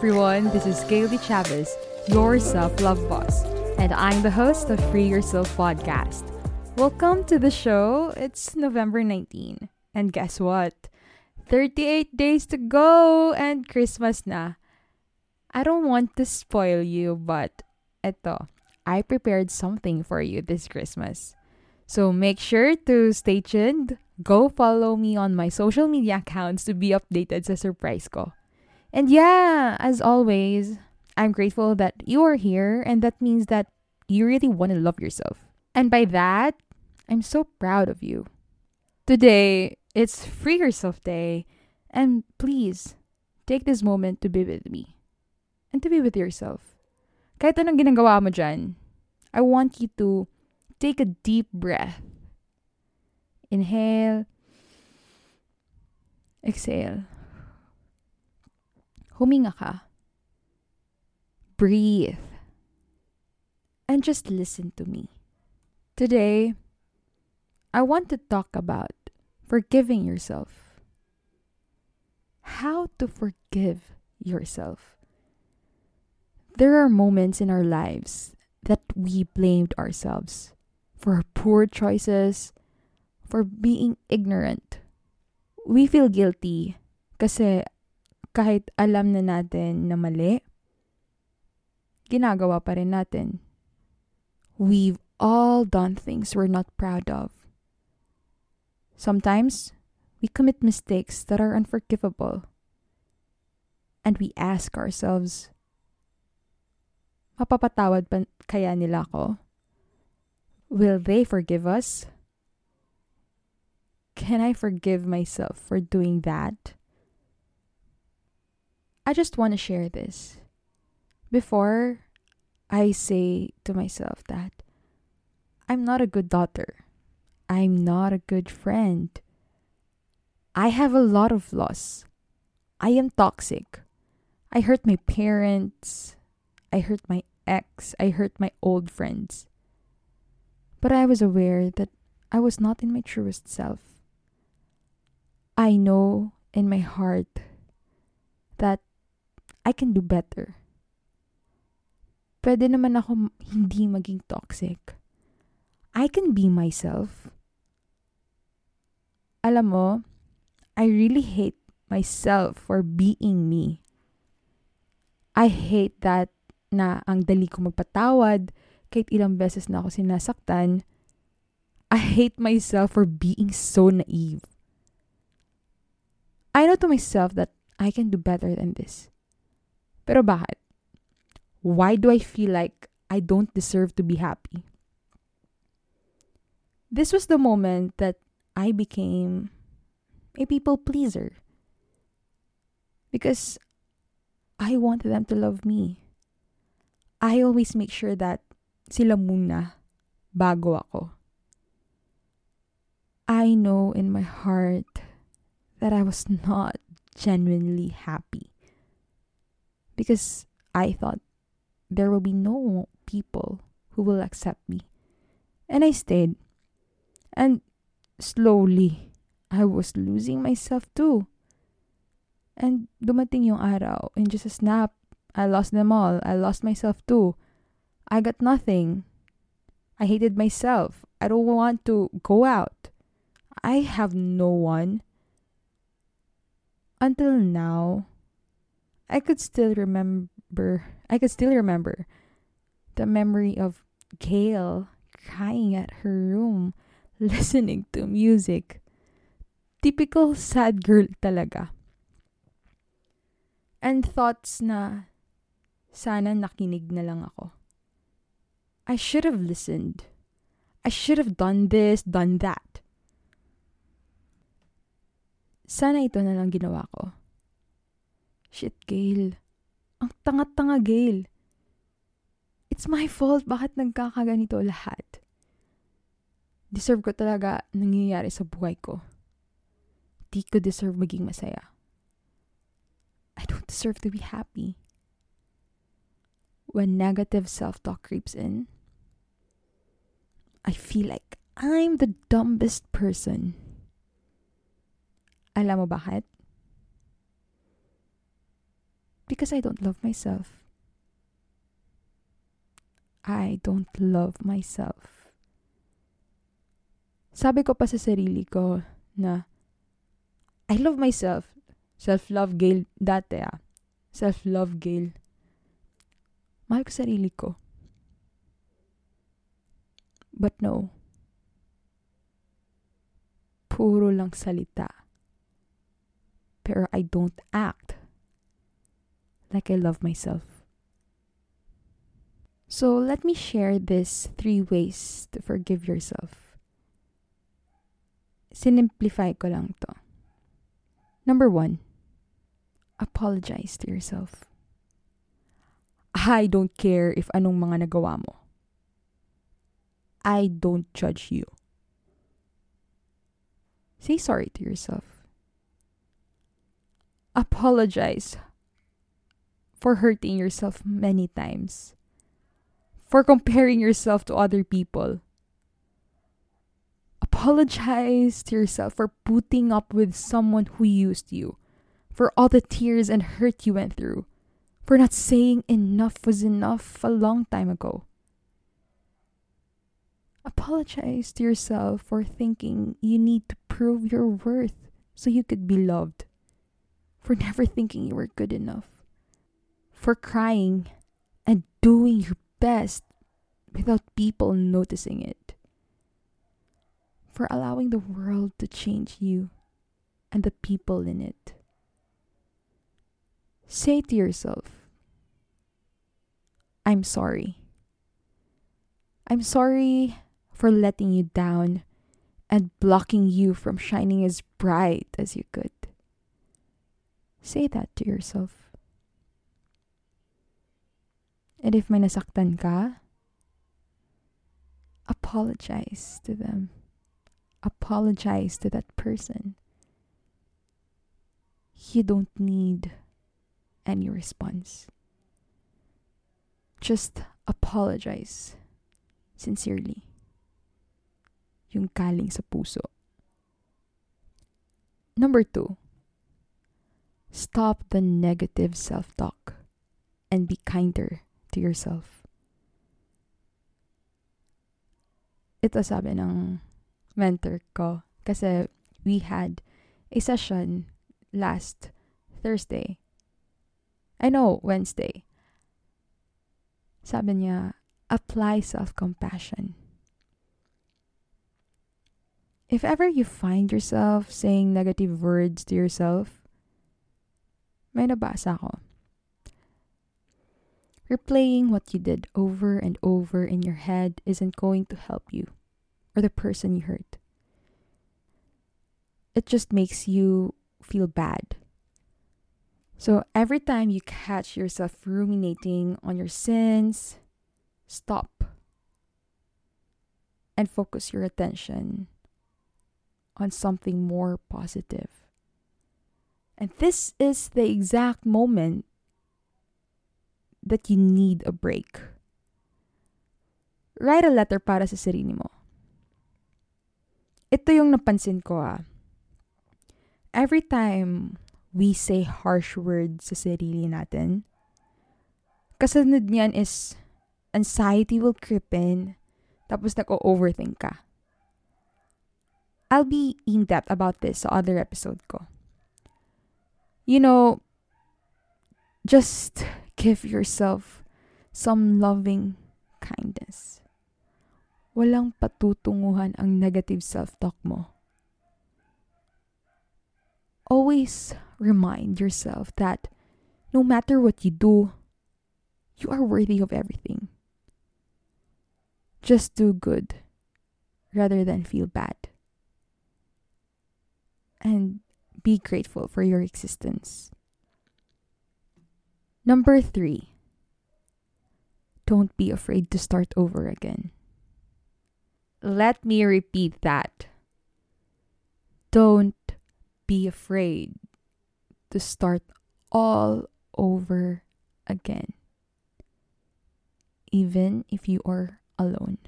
Everyone, this is Gayle de Chavez, your self love boss, and I'm the host of Free Yourself podcast. Welcome to the show. It's November 19, and guess what? 38 days to go and Christmas na. I don't want to spoil you, but eto, I prepared something for you this Christmas. So make sure to stay tuned. Go follow me on my social media accounts to be updated sa surprise ko. And yeah, as always, I'm grateful that you are here, and that means that you really want to love yourself. And by that, I'm so proud of you. Today, it's Free Yourself Day, and please take this moment to be with me and to be with yourself. Kahit anong ginagawa mo dyan, I want you to take a deep breath. Inhale, exhale. Huminga ka. Breathe. And just listen to me. Today, I want to talk about forgiving yourself. How to forgive yourself. There are moments in our lives that we blamed ourselves for our poor choices, for being ignorant. We feel guilty kasi kahit alam na natin na mali, ginagawa pa rin natin. We've all done things we're not proud of. Sometimes, we commit mistakes that are unforgivable. And we ask ourselves, mapapatawad pa kaya nila ako? Will they forgive us? Can I forgive myself for doing that? I just want to share this. Before I say to myself that I'm not a good daughter, I'm not a good friend, I have a lot of flaws, I am toxic, I hurt my parents, I hurt my ex, I hurt my old friends. But I was aware that I was not in my truest self. I know in my heart that I can do better. Pwede naman ako hindi maging toxic. I can be myself. Alam mo, I really hate myself for being me. I hate that na ang dali ko magpatawad kahit ilang beses na ako sinasaktan. I hate myself for being so naive. I know to myself that I can do better than this. Pero bakit? Why do I feel like I don't deserve to be happy? This was the moment that I became a people pleaser. Because I want them to love me. I always make sure that sila muna bago ako. I know in my heart that I was not genuinely happy. Because I thought there will be no people who will accept me. And I stayed. And slowly, I was losing myself too. And dumating yung araw, in just a snap, I lost them all. I lost myself too. I got nothing. I hated myself. I don't want to go out. I have no one. Until now, I could still remember, I could still remember the memory of Gayle crying at her room, listening to music. Typical sad girl talaga. And thoughts na sana nakinig na lang ako. I should have listened. I should have done this, done that. Sana ito na lang ginawa ko. Shit, Gail. Ang tanga-tanga, Gail. It's my fault. Bakit nagkakaganito lahat? Deserve ko talaga nangyayari sa buhay ko. Di ko deserve maging masaya. I don't deserve to be happy. When negative self-talk creeps in, I feel like I'm the dumbest person. Alam mo bakit? Because I don't love myself. I don't love myself. Sabi ko pa sa sarili ko na I love myself. Self-love Gail dati ah. Self-love Gail. Mahal ko sarili ko. But no. Puro lang salita. Pero I don't act like I love myself. So let me share this three ways to forgive yourself. Sinimplify ko lang to. Number one, apologize to yourself. I don't care if anong mga nagawa mo. I don't judge you. Say sorry to yourself. Apologize for hurting yourself many times. For comparing yourself to other people. Apologize to yourself for putting up with someone who used you. For all the tears and hurt you went through for not saying enough was enough a long time ago. Apologize to yourself for thinking you need to prove your worth so you could be loved. For never thinking you were good enough. For crying and doing your best without people noticing it. For allowing the world to change you and the people in it. Say to yourself, I'm sorry. I'm sorry for letting you down and blocking you from shining as bright as you could. Say that to yourself. And if may nasaktan ka, apologize to them. Apologize to that person. You don't need any response. Just apologize sincerely. Yung galing sa puso. Number two, stop the negative self-talk and be kinder to yourself. Ito sabi ng mentor ko kasi we had a session last Thursday. I know, Wednesday. Sabi niya, apply self-compassion. If ever you find yourself saying negative words to yourself, may nabasa ko. Replaying what you did over and over in your head isn't going to help you or the person you hurt. It just makes you feel bad. So every time you catch yourself ruminating on your sins, stop and focus your attention on something more positive. And this is the exact moment that you need a break. Write a letter para sa sarili mo. Ito yung napansin ko ah. Every time we say harsh words sa sarili natin, kasunod niyan is anxiety will creep in, tapos nag-overthink ka. I'll be in-depth about this sa other episode ko. You know, just give yourself some loving kindness. Walang patutunguhan ang negative self-talk mo. Always remind yourself that no matter what you do, you are worthy of everything. Just do good rather than feel bad and be grateful for your existence. Number three, don't be afraid to start over again. Let me repeat that. Don't be afraid to start all over again, even if you are alone.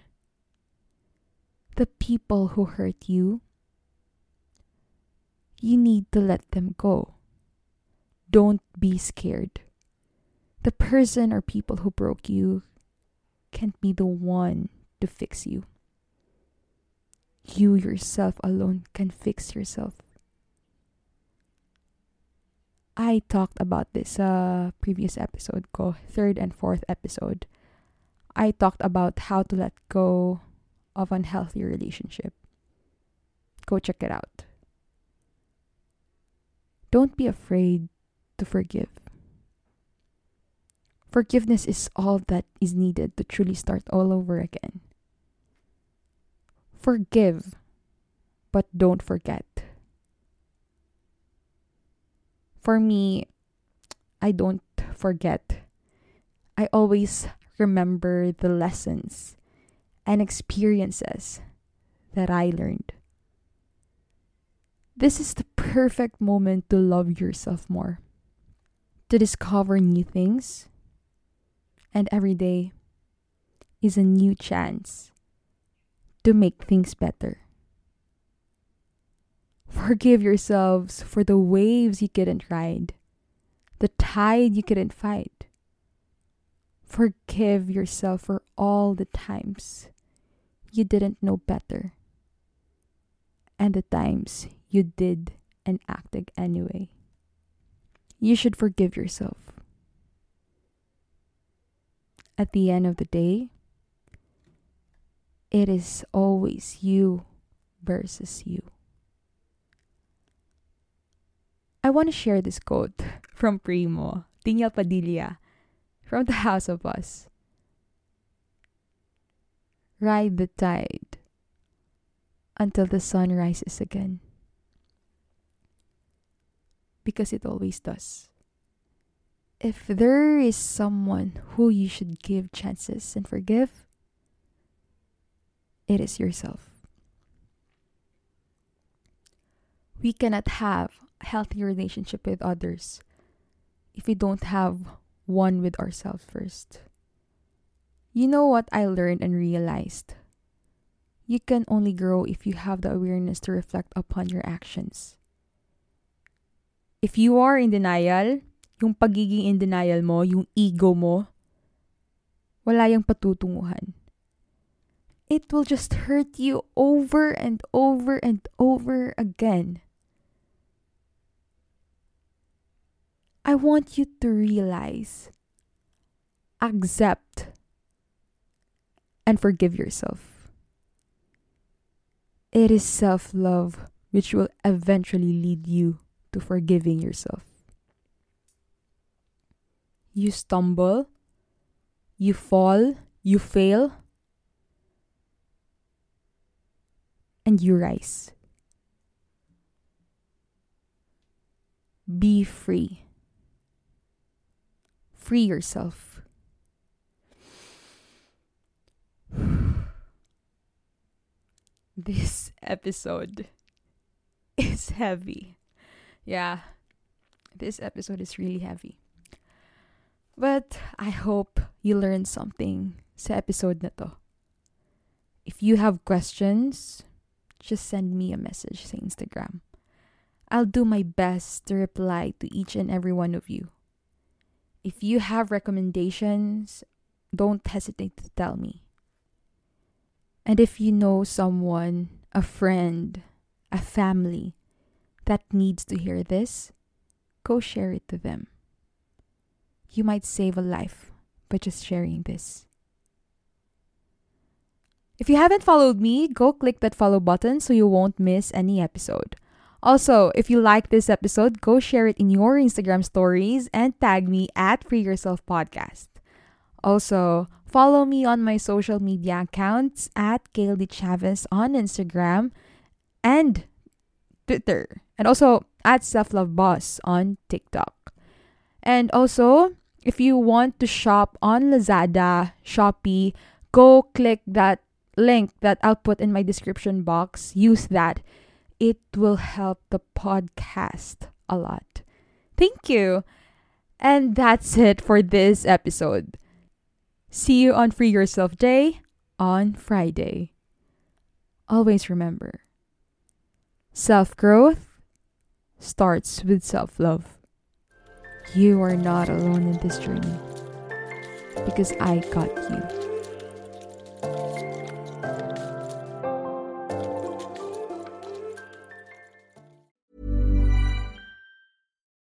The people who hurt you you need to let them go. Don't be scared. The person or people who broke you can't be the one to fix you. You yourself alone can fix yourself. I talked about this uh previous episode ko, third and fourth episode. I talked about how to let go of unhealthy relationship. Go check it out. Don't be afraid to forgive. Forgiveness is all that is needed to truly start all over again. Forgive, but don't forget. For me, I don't forget. I always remember the lessons and experiences that I learned. This is the perfect moment to love yourself more, to discover new things, and every day is a new chance to make things better. Forgive yourselves for the waves you couldn't ride, the tide you couldn't fight. Forgive yourself for all the times you didn't know better and the times you did and acted anyway. You should forgive yourself. At the end of the day, it is always you versus you. I want to share this quote from Primo, Daniel Padilla, from the House of Us. Ride the tide until the sun rises again because it always does. If there is someone who you should give chances and forgive, it is yourself. We cannot have a healthy relationship with others if we don't have one with ourselves first. You know what I learned and realized? You can only grow if you have the awareness to reflect upon your actions. if you are in denial, yung pagiging in denial mo, yung ego mo, wala yung patutunguhan. It will just hurt you over and over and over again. I want you to realize, accept, and forgive yourself. It is self love which will eventually lead you to forgiving yourself. You stumble, you fall, you fail, and you rise. Be free. Free yourself. this episode is heavy. Yeah, this episode is really heavy. But I hope you learned something sa episode na to. If you have questions, just send me a message sa Instagram. I'll do my best to reply to each and every one of you. If you have recommendations, don't hesitate to tell me. And if you know someone, a friend, a family that needs to hear this, go share it to them. You might save a life by just sharing this. If you haven't followed me, go click that follow button so you won't miss any episode. Also, if you like this episode, go share it in your Instagram stories and tag me at Free Yourself Podcast. Also, follow me on my social media accounts at Gayle Chavez on Instagram and Twitter, and also at Self Love Boss on TikTok. And also, if you want to shop on Lazada, Shopee, go click that link that I'll put in my description box. Use that. It will help the podcast a lot. Thank you. And that's it for this episode. See you on Free Yourself Day on Friday. Always remember self growth starts with self love. You are not alone in this journey because I got you.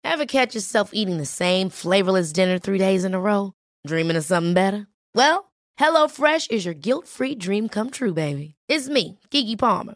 Ever catch yourself eating the same flavorless dinner three days in a row? Dreaming of something better? Well, HelloFresh is your guilt free dream come true, baby. It's me, Keke Palmer.